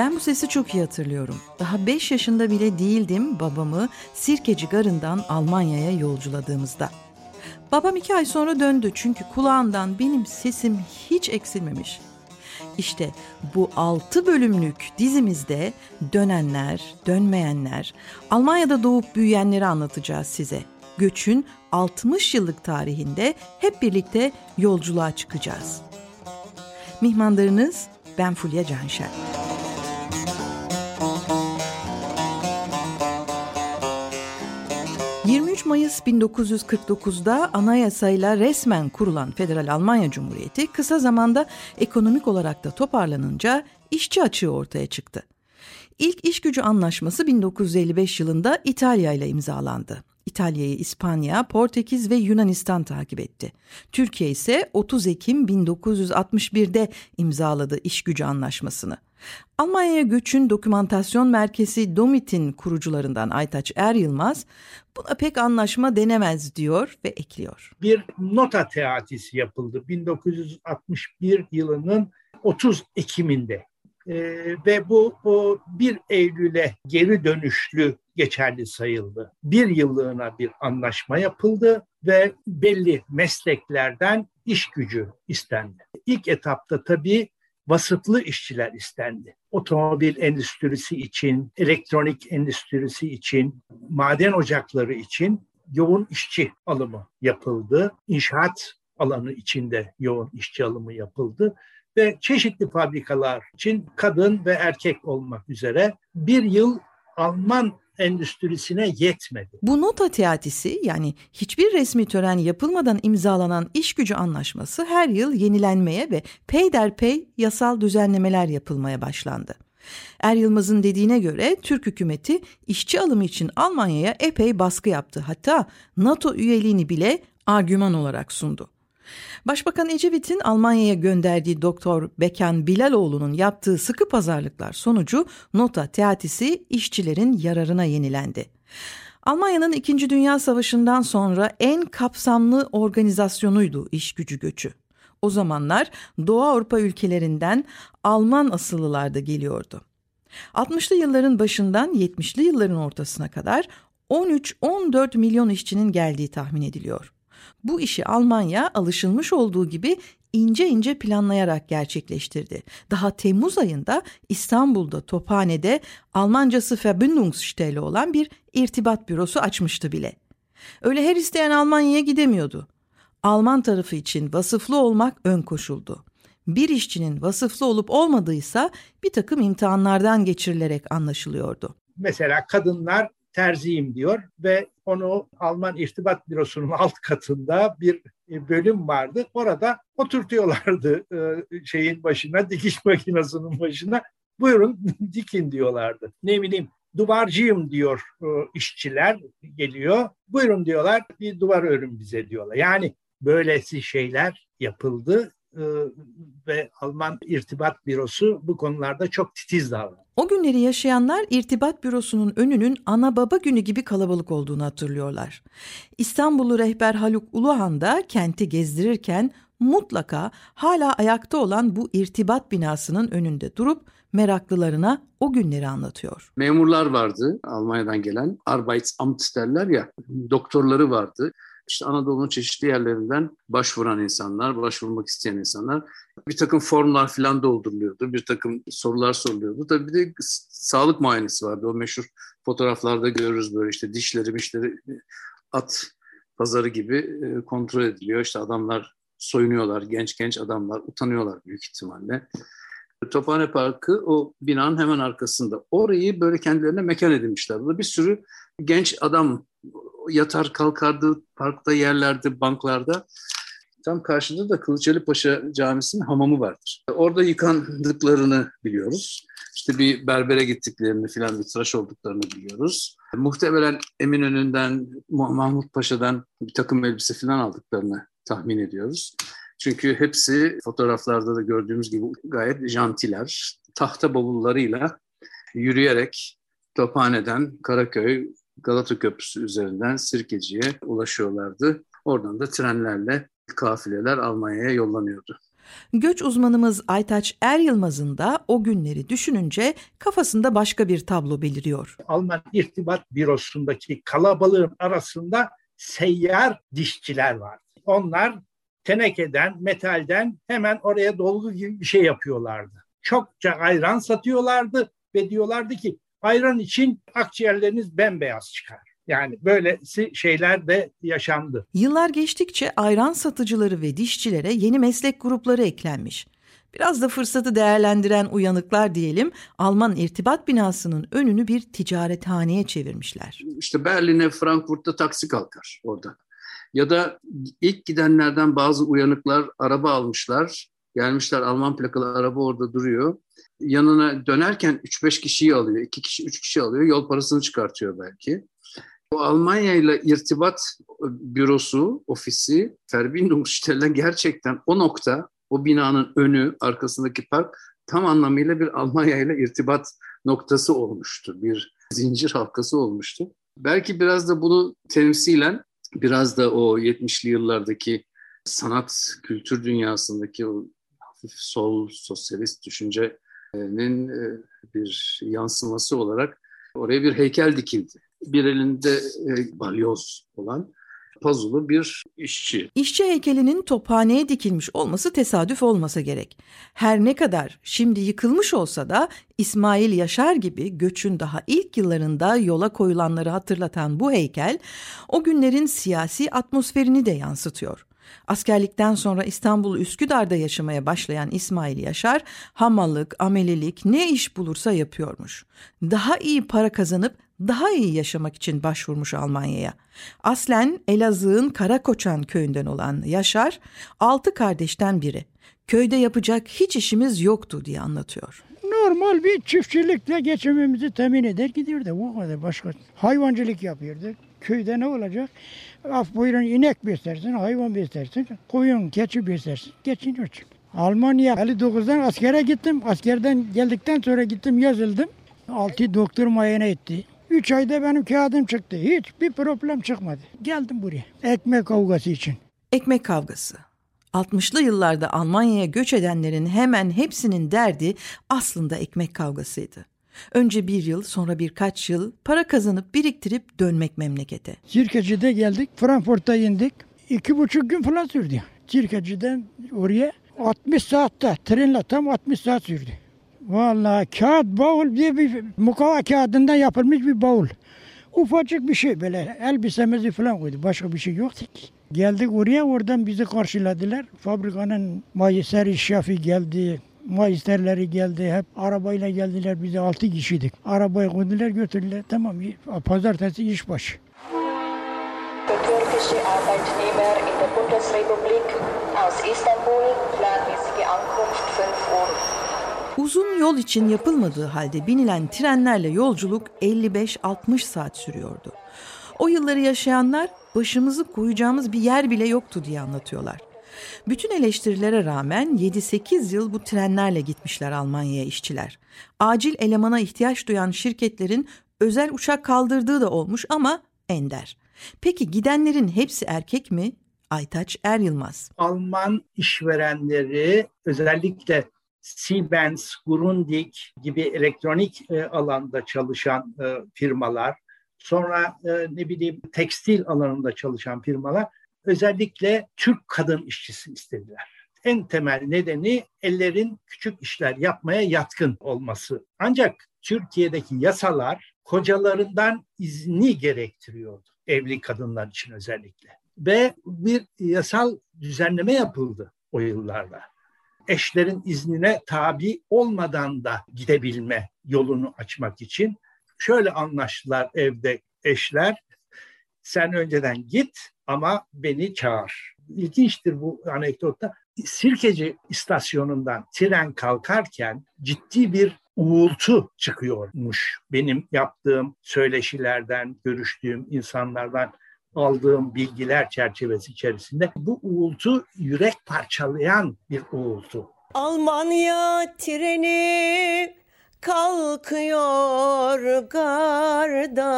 Ben bu sesi çok iyi hatırlıyorum. Daha 5 yaşında bile değildim babamı Sirkeci Garı'ndan Almanya'ya yolculadığımızda. Babam iki ay sonra döndü çünkü kulağından benim sesim hiç eksilmemiş. İşte bu altı bölümlük dizimizde dönenler, dönmeyenler, Almanya'da doğup büyüyenleri anlatacağız size. Göçün 60 yıllık tarihinde hep birlikte yolculuğa çıkacağız. Mihmandarınız ben Fulya Canşer. 23 Mayıs 1949'da anayasayla resmen kurulan Federal Almanya Cumhuriyeti kısa zamanda ekonomik olarak da toparlanınca işçi açığı ortaya çıktı. İlk iş gücü anlaşması 1955 yılında İtalya ile imzalandı. İtalya'yı İspanya, Portekiz ve Yunanistan takip etti. Türkiye ise 30 Ekim 1961'de imzaladı iş gücü anlaşmasını. Almanya'ya göçün dokümantasyon merkezi Domit'in kurucularından Aytaç Er Yılmaz buna pek anlaşma denemez diyor ve ekliyor. Bir nota teatisi yapıldı 1961 yılının 30 Ekim'inde ee, ve bu o 1 Eylül'e geri dönüşlü geçerli sayıldı. Bir yıllığına bir anlaşma yapıldı ve belli mesleklerden iş gücü istendi. İlk etapta tabii vasıflı işçiler istendi. Otomobil endüstrisi için, elektronik endüstrisi için, maden ocakları için yoğun işçi alımı yapıldı. İnşaat alanı içinde yoğun işçi alımı yapıldı ve çeşitli fabrikalar için kadın ve erkek olmak üzere bir yıl Alman endüstrisine yetmedi. Bu nota teatisi yani hiçbir resmi tören yapılmadan imzalanan iş gücü anlaşması her yıl yenilenmeye ve peyderpey yasal düzenlemeler yapılmaya başlandı. Er Yılmaz'ın dediğine göre Türk hükümeti işçi alımı için Almanya'ya epey baskı yaptı. Hatta NATO üyeliğini bile argüman olarak sundu. Başbakan Ecevit'in Almanya'ya gönderdiği Doktor Bekan Bilaloğlu'nun yaptığı sıkı pazarlıklar sonucu nota teatisi işçilerin yararına yenilendi. Almanya'nın İkinci Dünya Savaşı'ndan sonra en kapsamlı organizasyonuydu iş gücü göçü. O zamanlar Doğu Avrupa ülkelerinden Alman asıllılar da geliyordu. 60'lı yılların başından 70'li yılların ortasına kadar 13-14 milyon işçinin geldiği tahmin ediliyor. Bu işi Almanya alışılmış olduğu gibi ince ince planlayarak gerçekleştirdi. Daha Temmuz ayında İstanbul'da Tophane'de Almancası Verbindungsstelle olan bir irtibat bürosu açmıştı bile. Öyle her isteyen Almanya'ya gidemiyordu. Alman tarafı için vasıflı olmak ön koşuldu. Bir işçinin vasıflı olup olmadıysa bir takım imtihanlardan geçirilerek anlaşılıyordu. Mesela kadınlar terziyim diyor ve onu Alman İrtibat Bürosu'nun alt katında bir e, bölüm vardı. Orada oturtuyorlardı e, şeyin başına, dikiş makinesinin başına. Buyurun dikin diyorlardı. Ne bileyim duvarcıyım diyor e, işçiler geliyor. Buyurun diyorlar bir duvar örün bize diyorlar. Yani böylesi şeyler yapıldı ve Alman İrtibat Bürosu bu konularda çok titiz davranıyor. O günleri yaşayanlar İrtibat Bürosu'nun önünün ana baba günü gibi kalabalık olduğunu hatırlıyorlar. İstanbullu rehber Haluk Uluhan da kenti gezdirirken mutlaka hala ayakta olan bu irtibat binasının önünde durup meraklılarına o günleri anlatıyor. Memurlar vardı Almanya'dan gelen, Arbeitsamt derler ya, doktorları vardı işte Anadolu'nun çeşitli yerlerinden başvuran insanlar, başvurmak isteyen insanlar bir takım formlar falan dolduruluyordu. Bir takım sorular soruluyordu. Tabii bir de sağlık muayenesi vardı. O meşhur fotoğraflarda görürüz böyle işte dişleri, mişleri at pazarı gibi e, kontrol ediliyor. İşte adamlar soyunuyorlar, genç genç adamlar utanıyorlar büyük ihtimalle. Tophane Parkı o binanın hemen arkasında. Orayı böyle kendilerine mekan edinmişler. Burada bir sürü genç adam yatar kalkardı parkta yerlerde banklarda. Tam karşıda da Kılıçeli Paşa Camisi'nin hamamı vardır. Orada yıkandıklarını biliyoruz. İşte bir berbere gittiklerini filan bir tıraş olduklarını biliyoruz. Muhtemelen Eminönü'nden, Mahmut Paşa'dan bir takım elbise filan aldıklarını tahmin ediyoruz. Çünkü hepsi fotoğraflarda da gördüğümüz gibi gayet jantiler. Tahta bavullarıyla yürüyerek Tophane'den Karaköy, Galata Köprüsü üzerinden Sirkeci'ye ulaşıyorlardı. Oradan da trenlerle kafileler Almanya'ya yollanıyordu. Göç uzmanımız Aytaç Er Yılmaz'ın da o günleri düşününce kafasında başka bir tablo beliriyor. Alman İrtibat Bürosu'ndaki kalabalığın arasında seyyar dişçiler var. Onlar tenekeden, metalden hemen oraya dolgu gibi bir şey yapıyorlardı. Çokça ayran satıyorlardı ve diyorlardı ki ayran için akciğerleriniz bembeyaz çıkar. Yani böylesi şeyler de yaşandı. Yıllar geçtikçe ayran satıcıları ve dişçilere yeni meslek grupları eklenmiş. Biraz da fırsatı değerlendiren uyanıklar diyelim Alman irtibat binasının önünü bir ticarethaneye çevirmişler. İşte Berlin'e, Frankfurt'ta taksi kalkar orada. Ya da ilk gidenlerden bazı uyanıklar araba almışlar. Gelmişler Alman plakalı araba orada duruyor. Yanına dönerken 3-5 kişiyi alıyor. 2 kişi, 3 kişi alıyor. Yol parasını çıkartıyor belki. Bu Almanya ile irtibat bürosu, ofisi Verbindungsstelle gerçekten o nokta, o binanın önü, arkasındaki park tam anlamıyla bir Almanya ile irtibat noktası olmuştu. Bir zincir halkası olmuştu. Belki biraz da bunu temsilen, biraz da o 70'li yıllardaki sanat, kültür dünyasındaki o hafif sol, sosyalist düşüncenin e, bir yansıması olarak oraya bir heykel dikildi bir elinde balyoz olan pazulu bir işçi. İşçi heykelinin tophaneye dikilmiş olması tesadüf olmasa gerek. Her ne kadar şimdi yıkılmış olsa da İsmail Yaşar gibi göçün daha ilk yıllarında yola koyulanları hatırlatan bu heykel o günlerin siyasi atmosferini de yansıtıyor. Askerlikten sonra İstanbul Üsküdar'da yaşamaya başlayan İsmail Yaşar hamallık, amelilik ne iş bulursa yapıyormuş. Daha iyi para kazanıp daha iyi yaşamak için başvurmuş Almanya'ya. Aslen Elazığ'ın Karakoçan köyünden olan Yaşar, altı kardeşten biri. Köyde yapacak hiç işimiz yoktu diye anlatıyor. Normal bir çiftçilikle geçimimizi temin eder gidiyordu. Bu kadar başka. Hayvancılık yapıyorduk. Köyde ne olacak? Af buyurun inek beslersin, hayvan beslersin, koyun, keçi beslersin. Geçiniyorsun. Almanya 59'dan askere gittim. Askerden geldikten sonra gittim yazıldım. Altı doktor muayene etti. Üç ayda benim kağıdım çıktı. Hiçbir problem çıkmadı. Geldim buraya. Ekmek kavgası için. Ekmek kavgası. 60'lı yıllarda Almanya'ya göç edenlerin hemen hepsinin derdi aslında ekmek kavgasıydı. Önce bir yıl sonra birkaç yıl para kazanıp biriktirip dönmek memlekete. Sirkeci'de geldik. Frankfurt'ta indik. İki buçuk gün falan sürdü. Sirkeci'den oraya 60 saatte trenle tam 60 saat sürdü. Vallahi kağıt bavul diye bir mukava kağıdından yapılmış bir bavul. Ufacık bir şey böyle elbisemizi falan koydu. Başka bir şey yoktu ki. Geldik oraya oradan bizi karşıladılar. Fabrikanın mayiser şafi geldi. Maisterleri geldi. Hep arabayla geldiler. Bize altı kişiydik. Arabaya koydular götürdüler. Tamam pazartesi iş başı. Türkische Arbeitnehmer in der Bundesrepublik aus Istanbul planmäßige Ankunft 5 Uhr. Uzun yol için yapılmadığı halde binilen trenlerle yolculuk 55-60 saat sürüyordu. O yılları yaşayanlar başımızı koyacağımız bir yer bile yoktu diye anlatıyorlar. Bütün eleştirilere rağmen 7-8 yıl bu trenlerle gitmişler Almanya'ya işçiler. Acil elemana ihtiyaç duyan şirketlerin özel uçak kaldırdığı da olmuş ama ender. Peki gidenlerin hepsi erkek mi? Aytaç Er Yılmaz. Alman işverenleri özellikle Siemens, Grundig gibi elektronik e, alanda çalışan e, firmalar, sonra e, ne bileyim tekstil alanında çalışan firmalar özellikle Türk kadın işçisi istediler. En temel nedeni ellerin küçük işler yapmaya yatkın olması. Ancak Türkiye'deki yasalar kocalarından izni gerektiriyordu evli kadınlar için özellikle. Ve bir yasal düzenleme yapıldı o yıllarda eşlerin iznine tabi olmadan da gidebilme yolunu açmak için şöyle anlaştılar evde eşler. Sen önceden git ama beni çağır. İlginçtir bu anekdotta. Sirkeci istasyonundan tren kalkarken ciddi bir uğultu çıkıyormuş. Benim yaptığım söyleşilerden, görüştüğüm insanlardan aldığım bilgiler çerçevesi içerisinde bu uğultu yürek parçalayan bir uğultu. Almanya treni kalkıyor gardan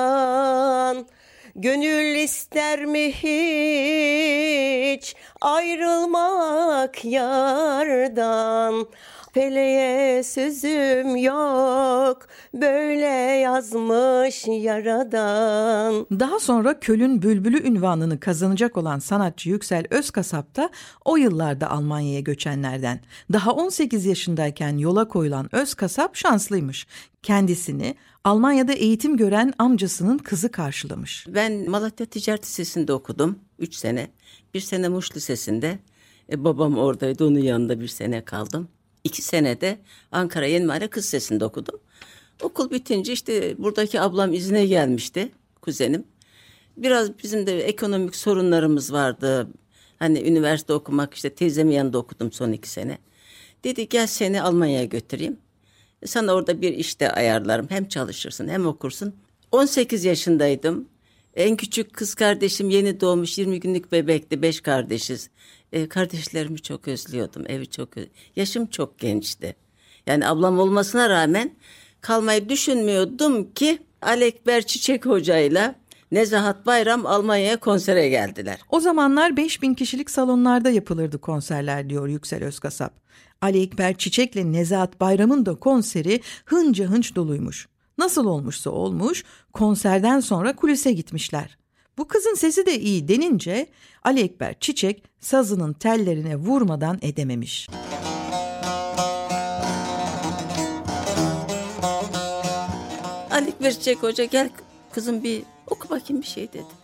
Gönül ister mi hiç ayrılmak yardan Feleğe sözüm yok böyle yazmış yaradan. Daha sonra Köl'ün bülbülü ünvanını kazanacak olan sanatçı Yüksel Özkasap da o yıllarda Almanya'ya göçenlerden. Daha 18 yaşındayken yola koyulan Özkasap şanslıymış. Kendisini Almanya'da eğitim gören amcasının kızı karşılamış. Ben Malatya Ticaret Lisesi'nde okudum 3 sene. Bir sene Muş Lisesi'nde. E, babam oradaydı onun yanında bir sene kaldım. İki senede Ankara Yeni Mahalle Kız Lisesi'nde okudum. Okul bitince işte buradaki ablam izine gelmişti kuzenim. Biraz bizim de ekonomik sorunlarımız vardı. Hani üniversite okumak işte teyzemin yanında okudum son iki sene. Dedi gel seni Almanya'ya götüreyim. Sana orada bir işte ayarlarım. Hem çalışırsın hem okursun. 18 yaşındaydım. En küçük kız kardeşim yeni doğmuş 20 günlük bebekti. Beş kardeşiz. E, kardeşlerimi çok özlüyordum. Evi çok Yaşım çok gençti. Yani ablam olmasına rağmen kalmayı düşünmüyordum ki Alekber Çiçek hocayla Nezahat Bayram Almanya'ya konsere geldiler. O zamanlar 5000 kişilik salonlarda yapılırdı konserler diyor Yüksel Özkasap. Ali Ekber Çiçek'le Nezahat Bayram'ın da konseri hınca hınç doluymuş. Nasıl olmuşsa olmuş konserden sonra kulise gitmişler. Bu kızın sesi de iyi denince Ali Ekber Çiçek sazının tellerine vurmadan edememiş. Ali Ekber Çiçek Hoca gel kızım bir oku bakayım bir şey dedi.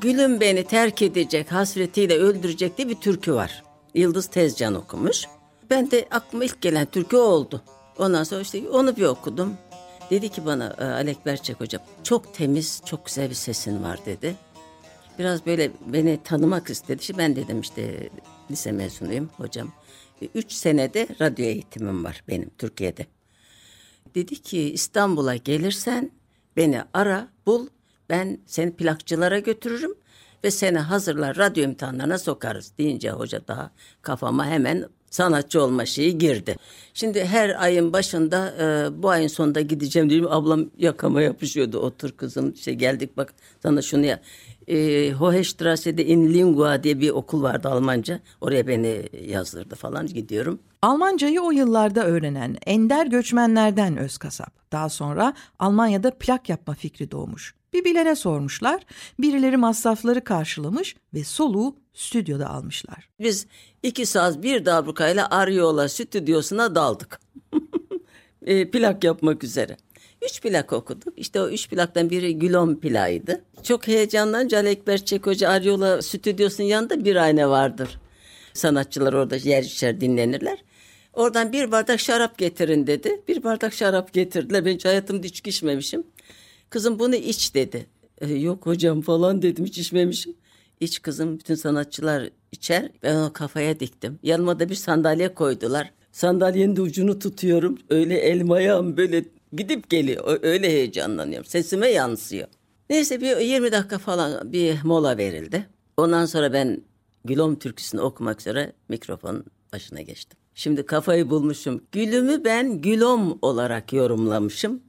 Gülüm beni terk edecek, hasretiyle öldürecek diye bir türkü var. Yıldız Tezcan okumuş. Ben de aklıma ilk gelen türkü oldu. Ondan sonra işte onu bir okudum. Dedi ki bana e, Alek Berçek hocam çok temiz çok güzel bir sesin var dedi. Biraz böyle beni tanımak istedi. İşte ben dedim işte lise mezunuyum hocam. E, üç senede radyo eğitimim var benim Türkiye'de. Dedi ki İstanbul'a gelirsen beni ara bul ben seni plakçılara götürürüm ve seni hazırlar radyo imtihanlarına sokarız deyince hoca daha kafama hemen sanatçı olma şeyi girdi. Şimdi her ayın başında e, bu ayın sonunda gideceğim diyorum. Ablam yakama yapışıyordu. Otur kızım işte geldik bak sana şunu ya. E, Hohestrasse'de in Lingua diye bir okul vardı Almanca. Oraya beni yazdırdı falan gidiyorum. Almancayı o yıllarda öğrenen ender göçmenlerden öz kasap. Daha sonra Almanya'da plak yapma fikri doğmuş. Bir bilene sormuşlar, birileri masrafları karşılamış ve soluğu stüdyoda almışlar. Biz iki saz bir dabrukayla Ariola stüdyosuna daldık. e, plak yapmak üzere. Üç plak okuduk. İşte o üç plaktan biri Gülon plağıydı. Çok heyecanlanınca Ali Ekber Çek Hoca Ariola stüdyosunun yanında bir ayna vardır. Sanatçılar orada yer içer dinlenirler. Oradan bir bardak şarap getirin dedi. Bir bardak şarap getirdiler. Ben hiç hayatımda içki içmemişim. Kızım bunu iç dedi. E, yok hocam falan dedim hiç içmemişim. İç kızım bütün sanatçılar içer. Ben onu kafaya diktim. Yanıma da bir sandalye koydular. Sandalyenin de ucunu tutuyorum. Öyle elim ayağım böyle gidip geliyor. Öyle heyecanlanıyorum. Sesime yansıyor. Neyse bir 20 dakika falan bir mola verildi. Ondan sonra ben Gülom türküsünü okumak üzere mikrofon başına geçtim. Şimdi kafayı bulmuşum. Gülümü ben Gülom olarak yorumlamışım.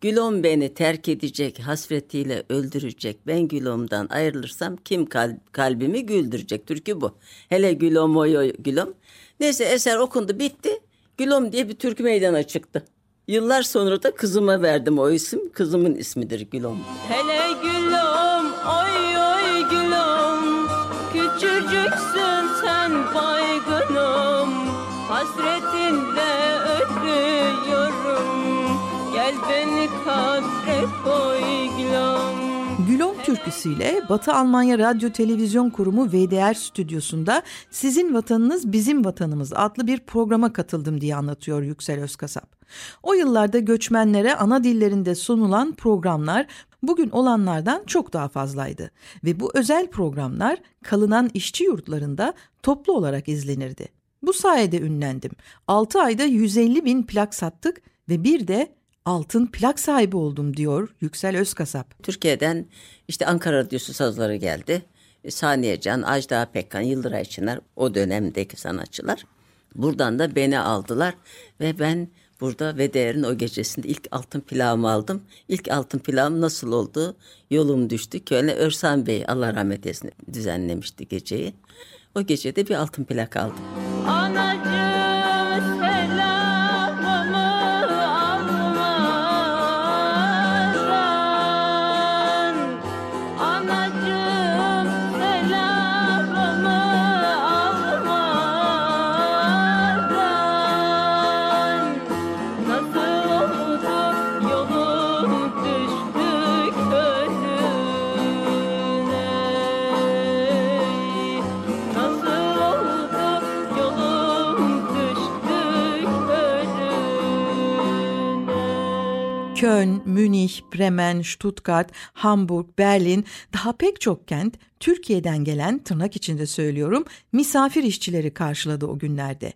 Gülom beni terk edecek, hasretiyle öldürecek. Ben Gülom'dan ayrılırsam kim kalbimi güldürecek? Türkü bu. Hele Gülom oy Gülom. Neyse eser okundu bitti. Gülom diye bir türkü meydana çıktı. Yıllar sonra da kızıma verdim o isim. Kızımın ismidir Gülom. Hele Gülom oy oy Gülom Küçücüksün sen baygınım Hasretinle türküsüyle Batı Almanya Radyo Televizyon Kurumu VDR stüdyosunda Sizin Vatanınız Bizim Vatanımız adlı bir programa katıldım diye anlatıyor Yüksel Özkasap. O yıllarda göçmenlere ana dillerinde sunulan programlar bugün olanlardan çok daha fazlaydı ve bu özel programlar kalınan işçi yurtlarında toplu olarak izlenirdi. Bu sayede ünlendim. 6 ayda 150 bin plak sattık ve bir de altın plak sahibi oldum diyor Yüksel Özkasap. Türkiye'den işte Ankara Radyosu sazları geldi. Saniye Can, Ajda Pekkan, Yıldıray Çınar o dönemdeki sanatçılar. Buradan da beni aldılar ve ben Burada ve değerin o gecesinde ilk altın plağımı aldım. İlk altın plağım nasıl oldu? Yolum düştü. Köyüne Örsan Bey Allah rahmet eylesin düzenlemişti geceyi. O gecede bir altın plak aldım. Anacığım Köln, Münih, Bremen, Stuttgart, Hamburg, Berlin daha pek çok kent Türkiye'den gelen tırnak içinde söylüyorum misafir işçileri karşıladı o günlerde.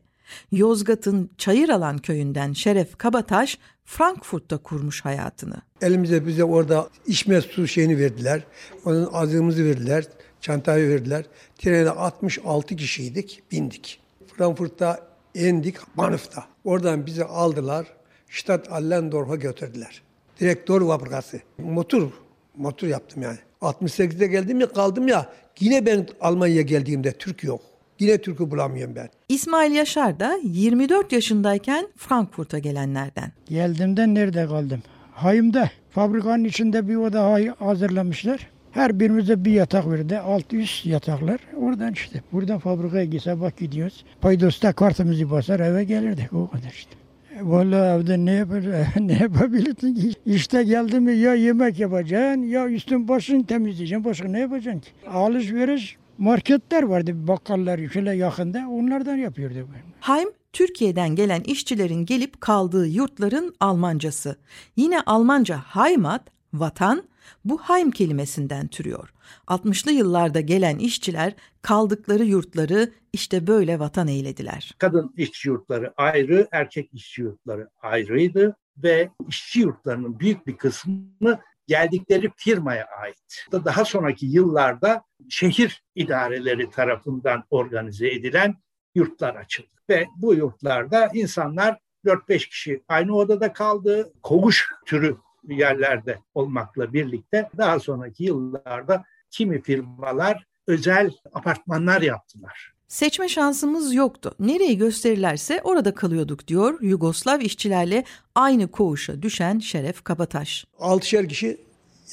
Yozgat'ın Çayıralan köyünden Şeref Kabataş Frankfurt'ta kurmuş hayatını. Elimize bize orada içme su şeyini verdiler. Onun azığımızı verdiler. Çantayı verdiler. Trene 66 kişiydik. Bindik. Frankfurt'ta indik. Bahnhof'ta. Oradan bizi aldılar. Stadt Allendorf'a götürdüler. Direktör fabrikası. Motor. Motor yaptım yani. 68'de geldim ya kaldım ya. Yine ben Almanya'ya geldiğimde Türk yok. Yine Türk'ü bulamıyorum ben. İsmail Yaşar da 24 yaşındayken Frankfurt'a gelenlerden. Geldiğimde nerede kaldım? Hayımda. Fabrikanın içinde bir oda hay hazırlamışlar. Her birimize bir yatak verdi. Alt üst yataklar. Oradan işte. Buradan fabrikaya gitse bak gidiyoruz. Paydosta kartımızı basar eve gelirdik. O kadar işte. Vallahi evde ne, yapar, ne yapabilirsin ki? İşte geldi mi ya yemek yapacaksın ya üstün başını temizleyeceksin. Başka ne yapacaksın ki? Alışveriş marketler vardı bakkallar şöyle yakında onlardan yapıyorduk. Haim, Türkiye'den gelen işçilerin gelip kaldığı yurtların Almancası. Yine Almanca Heimat, vatan, bu Heim kelimesinden türüyor. 60'lı yıllarda gelen işçiler kaldıkları yurtları işte böyle vatan eylediler. Kadın işçi yurtları ayrı, erkek işçi yurtları ayrıydı ve işçi yurtlarının büyük bir kısmı geldikleri firmaya ait. Daha sonraki yıllarda şehir idareleri tarafından organize edilen yurtlar açıldı. Ve bu yurtlarda insanlar 4-5 kişi aynı odada kaldı. Koğuş türü yerlerde olmakla birlikte daha sonraki yıllarda kimi firmalar özel apartmanlar yaptılar. Seçme şansımız yoktu. Nereyi gösterirlerse orada kalıyorduk diyor Yugoslav işçilerle aynı koğuşa düşen Şeref Kabataş. Altışer kişi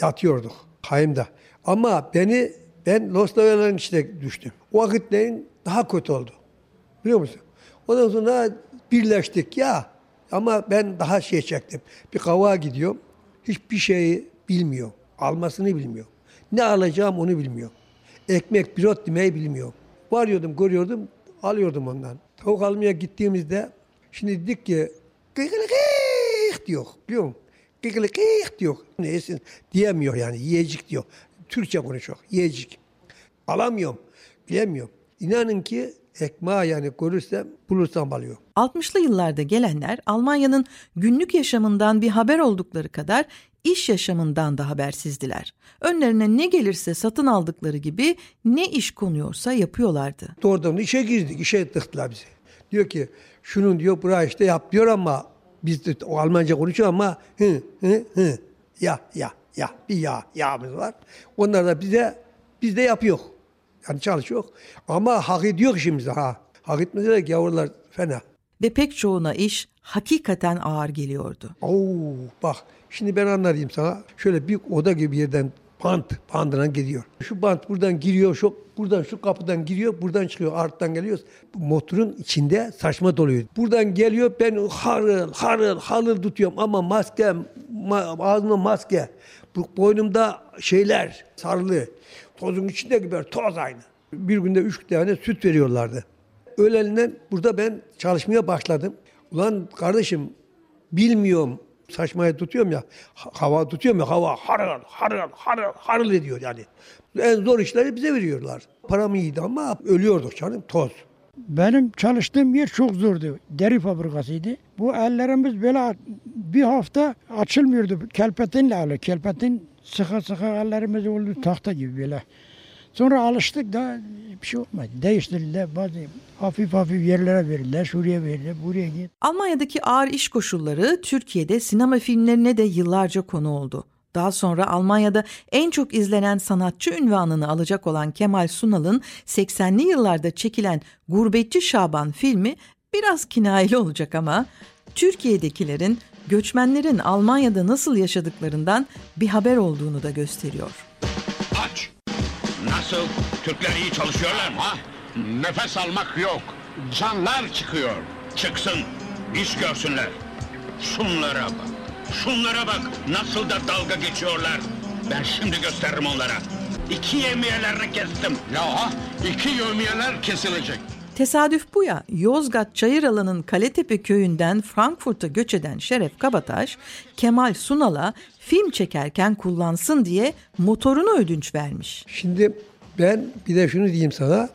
yatıyorduk kayımda. Ama beni ben Loslavyaların içine düştüm. O vakitlerin daha kötü oldu. Biliyor musun? Ondan sonra birleştik ya. Ama ben daha şey çektim. Bir kavağa gidiyorum. Hiçbir şeyi bilmiyor. Almasını bilmiyor. Ne alacağım onu bilmiyor. Ekmek birot demeyi bilmiyor. Varıyordum, görüyordum, alıyordum ondan. Tavuk almaya gittiğimizde şimdi dedik ki kıkılıkık diyor. Biliyor musun? Kıkılıkık diyor. Neyse diyemiyor yani yiyecek diyor. Türkçe konuşuyor. Yiyecek. Alamıyorum. Bilemiyorum. İnanın ki ekmeği yani görürsem bulursam alıyor. 60'lı yıllarda gelenler Almanya'nın günlük yaşamından bir haber oldukları kadar iş yaşamından da habersizdiler. Önlerine ne gelirse satın aldıkları gibi ne iş konuyorsa yapıyorlardı. Doğrudan işe girdik, işe tıktılar bizi. Diyor ki şunun diyor buraya işte yap diyor ama biz de o Almanca konuşuyor ama hı hı hı ya ya ya bir ya yağımız var. Onlar da bize biz de yapıyor. Yani çalışıyor. Ama hak ediyor işimizi ha. Hak etmese de yavrular fena. Ve pek çoğuna iş hakikaten ağır geliyordu. Oo bak şimdi ben anlatayım sana. Şöyle bir oda gibi yerden bant bandına gidiyor. Şu bant buradan giriyor, şu buradan şu kapıdan giriyor, buradan çıkıyor, arttan geliyor. Bu motorun içinde saçma doluyor. Buradan geliyor ben harıl harıl harıl tutuyorum ama maske, ma, ağzıma maske. Bu boynumda şeyler sarılı. Tozun içinde gibi toz aynı. Bir günde üç tane süt veriyorlardı. Öğleninden burada ben çalışmaya başladım. Ulan kardeşim bilmiyorum saçmaya tutuyorum ya ha- hava tutuyorum ya hava harıl harıl harıl harıl ediyor yani. En zor işleri bize veriyorlar. Param iyiydi ama ölüyorduk canım toz. Benim çalıştığım yer çok zordu. Deri fabrikasıydı. Bu ellerimiz böyle bir hafta açılmıyordu. Kelpetinle öyle. Kelpetin sıkı sıkı ellerimiz oldu tahta gibi böyle. Sonra alıştık da bir şey olmadı. Değiştirdiler bazı hafif hafif yerlere verirler. Şuraya verirler, buraya git. Almanya'daki ağır iş koşulları Türkiye'de sinema filmlerine de yıllarca konu oldu. Daha sonra Almanya'da en çok izlenen sanatçı ünvanını alacak olan Kemal Sunal'ın 80'li yıllarda çekilen Gurbetçi Şaban filmi biraz kinayeli olacak ama Türkiye'dekilerin göçmenlerin Almanya'da nasıl yaşadıklarından bir haber olduğunu da gösteriyor. Aç. Nasıl? Türkler iyi çalışıyorlar mı? Ha? Nefes almak yok. Canlar çıkıyor. Çıksın. İş görsünler. Şunlara bak. Şunlara bak. Nasıl da dalga geçiyorlar. Ben şimdi gösteririm onlara. İki yemiyelerini kestim. Ya iki yevmiyeler kesilecek. Tesadüf bu ya Yozgat Çayıralı'nın Kaletepe köyünden Frankfurt'a göç eden Şeref Kabataş, Kemal Sunal'a film çekerken kullansın diye motorunu ödünç vermiş. Şimdi ben bir de şunu diyeyim sana.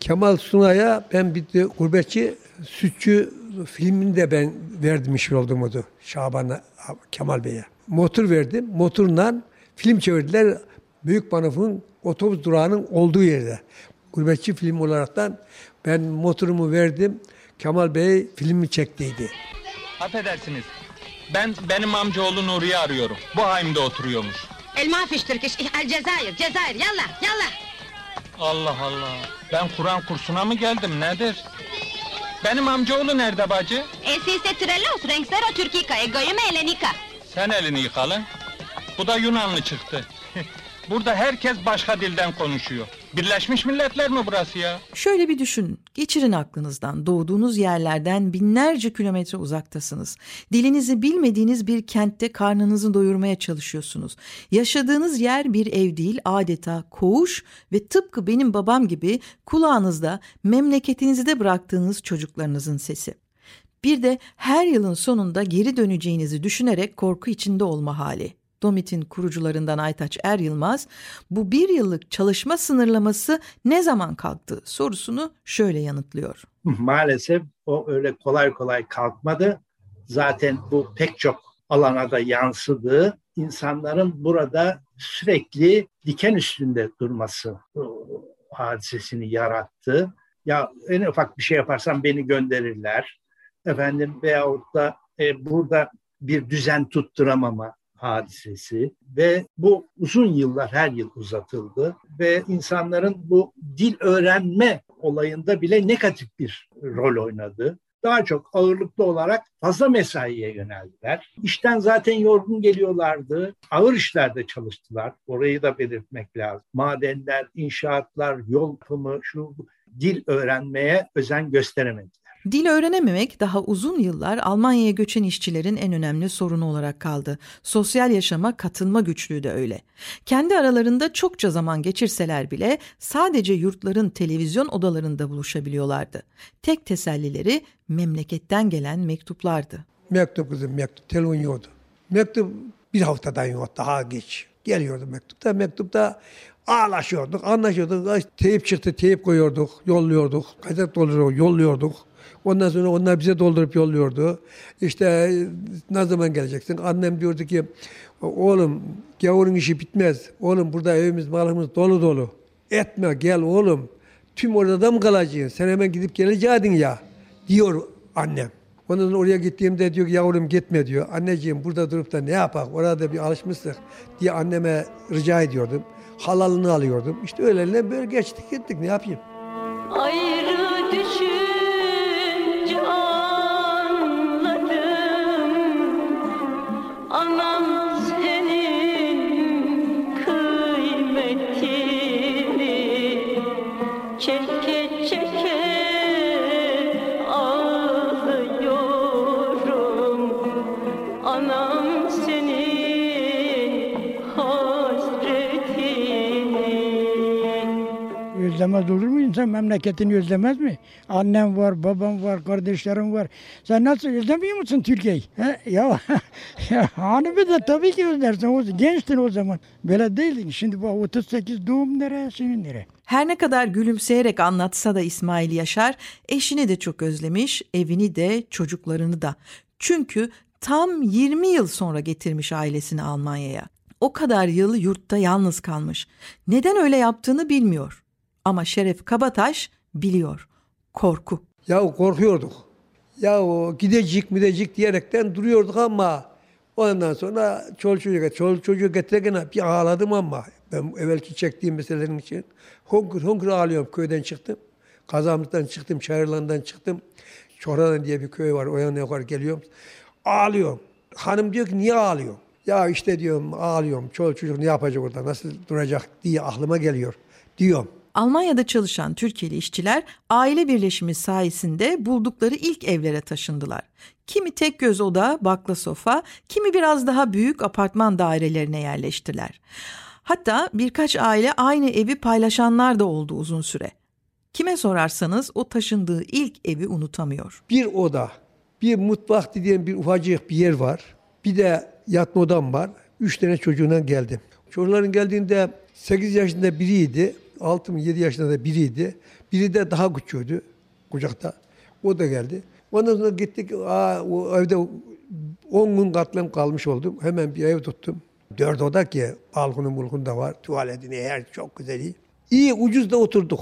Kemal Sunay'a ben bir de gurbetçi sütçü filmini de ben verdim iş oldum odu. Şaban'a Kemal Bey'e. Motor verdim. Motorla film çevirdiler. Büyük Manav'ın otobüs durağının olduğu yerde gurbetçi film olaraktan ben motorumu verdim. Kemal Bey filmi çektiydi. Affedersiniz. Ben benim amcaoğlu Nuri'yi arıyorum. Bu haimde oturuyormuş. El mafiş Türkiş, el Cezayir, Cezayir, yallah, yallah. Allah Allah. Ben Kur'an kursuna mı geldim nedir? Benim amcaoğlu nerede bacı? Esiste Trellos, Renksero Türkika, Egoyum Elenika. Sen elini yıkalın. Bu da Yunanlı çıktı. Burada herkes başka dilden konuşuyor. Birleşmiş Milletler mi burası ya? Şöyle bir düşünün. Geçirin aklınızdan. Doğduğunuz yerlerden binlerce kilometre uzaktasınız. Dilinizi bilmediğiniz bir kentte karnınızı doyurmaya çalışıyorsunuz. Yaşadığınız yer bir ev değil adeta koğuş ve tıpkı benim babam gibi kulağınızda memleketinizde bıraktığınız çocuklarınızın sesi. Bir de her yılın sonunda geri döneceğinizi düşünerek korku içinde olma hali. Domit'in kurucularından Aytaç Er Yılmaz, bu bir yıllık çalışma sınırlaması ne zaman kalktı sorusunu şöyle yanıtlıyor. Maalesef o öyle kolay kolay kalkmadı. Zaten bu pek çok alana da yansıdı. İnsanların burada sürekli diken üstünde durması hadisesini yarattı. Ya en ufak bir şey yaparsam beni gönderirler. Efendim veyahut da e, burada bir düzen tutturamama hadisesi ve bu uzun yıllar her yıl uzatıldı ve insanların bu dil öğrenme olayında bile negatif bir rol oynadı. Daha çok ağırlıklı olarak fazla mesaiye yöneldiler. İşten zaten yorgun geliyorlardı. Ağır işlerde çalıştılar. Orayı da belirtmek lazım. Madenler, inşaatlar, yol yapımı, şu dil öğrenmeye özen gösteremediler. Dil öğrenememek daha uzun yıllar Almanya'ya göçen işçilerin en önemli sorunu olarak kaldı. Sosyal yaşama katılma güçlüğü de öyle. Kendi aralarında çokça zaman geçirseler bile sadece yurtların televizyon odalarında buluşabiliyorlardı. Tek tesellileri memleketten gelen mektuplardı. Mektup kızım mektup. Telefon yoktu. Mektup bir haftadan yok daha geç. Geliyordu mektupta. Mektupta ağlaşıyorduk, anlaşıyorduk. Teyip çıktı, teyip koyuyorduk, yolluyorduk. Kaydet dolduruyor, yolluyorduk. Ondan sonra onlar bize doldurup yolluyordu. İşte e, ne zaman geleceksin? Annem diyordu ki oğlum gavurun işi bitmez. Oğlum burada evimiz malımız dolu dolu. Etme gel oğlum. Tüm orada mı kalacaksın? Sen hemen gidip geleceksin ya diyor annem. Ondan sonra oraya gittiğimde diyor ki yavrum gitme diyor. Anneciğim burada durup da ne yapak? Orada bir alışmıştık diye anneme rica ediyordum. Halalını alıyordum. İşte öyle böyle geçtik gittik ne yapayım? Ayrı düşünce Özlemez olur mu insan memleketini özlemez mi? Annem var, babam var, kardeşlerim var. Sen nasıl özlemiyor musun Türkiye'yi? Ya, ya bir de tabii ki özlersin. O, gençtin o zaman. Böyle değildin. Şimdi bu 38 doğum nereye, senin nereye? Her ne kadar gülümseyerek anlatsa da İsmail Yaşar eşini de çok özlemiş, evini de çocuklarını da. Çünkü tam 20 yıl sonra getirmiş ailesini Almanya'ya. o kadar yıl yurtta yalnız kalmış. Neden öyle yaptığını bilmiyor. Ama Şeref Kabataş biliyor. Korku. Ya korkuyorduk. Ya o gidecek gidecek diyerekten duruyorduk ama ondan sonra çol çocuğu, çol çocuğu getirirken bir ağladım ama ben evvelki çektiğim meselelerin için honkur honkur ağlıyorum köyden çıktım. Kazamlıktan çıktım, Çayırlan'dan çıktım. Çoradan diye bir köy var, o yana yukarı geliyorum. Ağlıyorum. Hanım diyor ki niye ağlıyor? Ya işte diyorum ağlıyorum. Çoluk çocuk ne yapacak orada, nasıl duracak diye aklıma geliyor diyorum. Almanya'da çalışan Türkiye'li işçiler aile birleşimi sayesinde buldukları ilk evlere taşındılar. Kimi tek göz oda, bakla sofa, kimi biraz daha büyük apartman dairelerine yerleştiler. Hatta birkaç aile aynı evi paylaşanlar da oldu uzun süre. Kime sorarsanız o taşındığı ilk evi unutamıyor. Bir oda, bir mutfak dediğim bir ufacık bir yer var. Bir de yatma odam var. Üç tane çocuğuna geldim. Çocukların geldiğinde 8 yaşında biriydi. 6 mı 7 yaşında da biriydi. Biri de daha küçüğüydü kucakta. O da geldi. Ondan sonra gittik. Aa, o evde 10 gün katlan kalmış oldum. Hemen bir ev tuttum. Dört oda ki balkonu mulkun da var. Tuvaletini her çok güzel iyi. İyi ucuz da oturduk.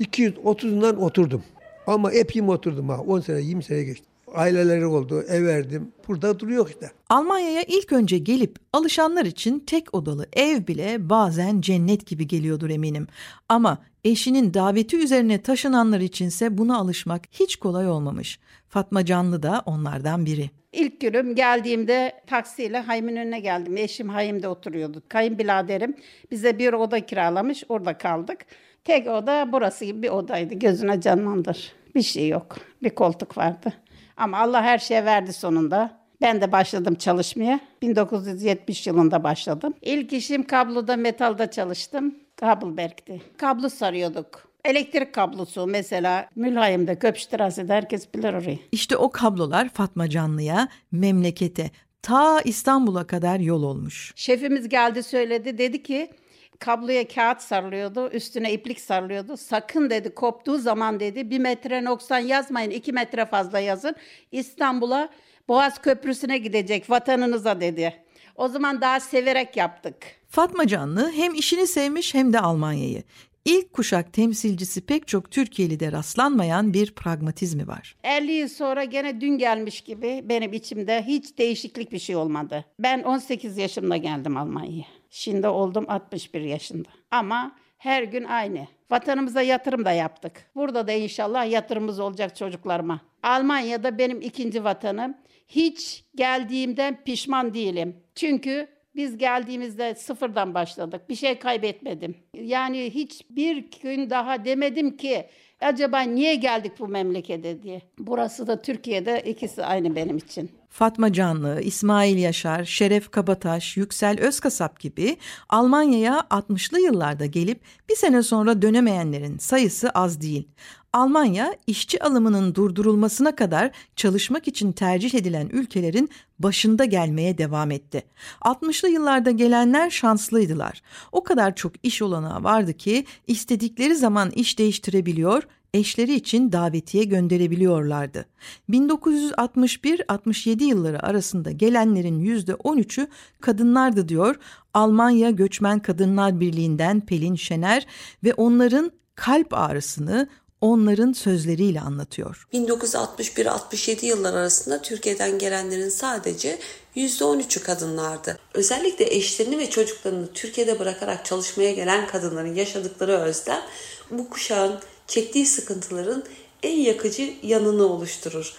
230'dan oturdum. Ama epeyim oturdum ha. 10 sene 20 sene geçti. Aileleri oldu, ev verdim. Burada duruyor işte. Almanya'ya ilk önce gelip alışanlar için tek odalı ev bile bazen cennet gibi geliyordur eminim. Ama eşinin daveti üzerine taşınanlar içinse buna alışmak hiç kolay olmamış. Fatma Canlı da onlardan biri. İlk günüm geldiğimde taksiyle Hayım'ın önüne geldim. Eşim Hayım'da oturuyordu. Kayınbiraderim bize bir oda kiralamış. Orada kaldık. Tek oda burası gibi bir odaydı. Gözüne canlandır. Bir şey yok. Bir koltuk vardı. Ama Allah her şeye verdi sonunda. Ben de başladım çalışmaya. 1970 yılında başladım. İlk işim kabloda, metalda çalıştım. Kabelberg'di. Kablo sarıyorduk. Elektrik kablosu mesela Mülhayim'de, Köpştirasi'de herkes bilir orayı. İşte o kablolar Fatma Canlı'ya, memlekete, ta İstanbul'a kadar yol olmuş. Şefimiz geldi söyledi. Dedi ki kabloya kağıt sarılıyordu. Üstüne iplik sarılıyordu. Sakın dedi koptuğu zaman dedi bir metre noksan yazmayın. iki metre fazla yazın. İstanbul'a Boğaz Köprüsü'ne gidecek vatanınıza dedi. O zaman daha severek yaptık. Fatma Canlı hem işini sevmiş hem de Almanya'yı. İlk kuşak temsilcisi pek çok Türkiye'lide rastlanmayan bir pragmatizmi var. 50 yıl sonra gene dün gelmiş gibi benim içimde hiç değişiklik bir şey olmadı. Ben 18 yaşımda geldim Almanya'ya. Şimdi oldum 61 yaşında. Ama her gün aynı. Vatanımıza yatırım da yaptık. Burada da inşallah yatırımımız olacak çocuklarıma. Almanya'da benim ikinci vatanım. Hiç geldiğimden pişman değilim. Çünkü biz geldiğimizde sıfırdan başladık. Bir şey kaybetmedim. Yani hiçbir gün daha demedim ki acaba niye geldik bu memlekete diye. Burası da Türkiye'de ikisi aynı benim için. Fatma Canlı, İsmail Yaşar, Şeref Kabataş, Yüksel Özkasap gibi Almanya'ya 60'lı yıllarda gelip bir sene sonra dönemeyenlerin sayısı az değil. Almanya işçi alımının durdurulmasına kadar çalışmak için tercih edilen ülkelerin başında gelmeye devam etti. 60'lı yıllarda gelenler şanslıydılar. O kadar çok iş olanağı vardı ki istedikleri zaman iş değiştirebiliyor, eşleri için davetiye gönderebiliyorlardı. 1961-67 yılları arasında gelenlerin %13'ü kadınlardı diyor Almanya Göçmen Kadınlar Birliği'nden Pelin Şener ve onların kalp ağrısını onların sözleriyle anlatıyor. 1961-67 yıllar arasında Türkiye'den gelenlerin sadece %13'ü kadınlardı. Özellikle eşlerini ve çocuklarını Türkiye'de bırakarak çalışmaya gelen kadınların yaşadıkları özlem bu kuşağın çektiği sıkıntıların en yakıcı yanını oluşturur.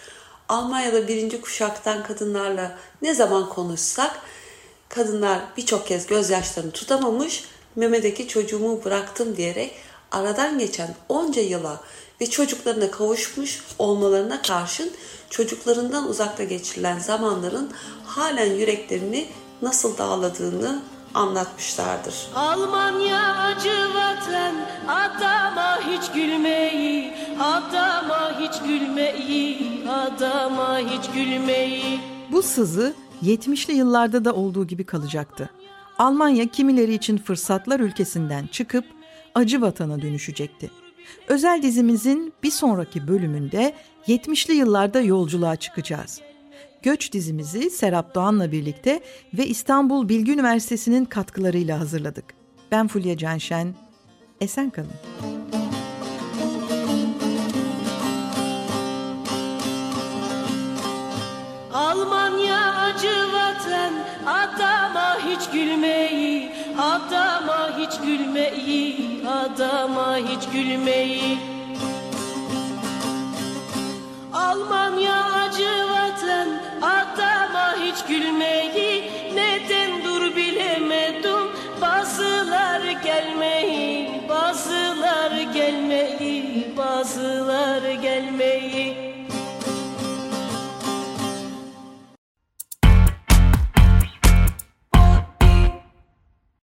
Almanya'da birinci kuşaktan kadınlarla ne zaman konuşsak kadınlar birçok kez gözyaşlarını tutamamış, memedeki çocuğumu bıraktım diyerek aradan geçen onca yıla ve çocuklarına kavuşmuş olmalarına karşın çocuklarından uzakta geçirilen zamanların halen yüreklerini nasıl dağladığını anlatmışlardır. Almanya acı vatan adama hiç gülmeyi adama hiç gülmeyi adama hiç gülmeyi Bu sızı 70'li yıllarda da olduğu gibi kalacaktı. Almanya kimileri için fırsatlar ülkesinden çıkıp acı vatana dönüşecekti. Özel dizimizin bir sonraki bölümünde 70'li yıllarda yolculuğa çıkacağız. Göç dizimizi Serap Doğan'la birlikte ve İstanbul Bilgi Üniversitesi'nin katkılarıyla hazırladık. Ben Fulya Canşen, esen kalın. Almanya acı vatan adama hiç gülmeyi adama hiç gülmeyi adama hiç gülmeyi Almanya acı hiç gülmeyi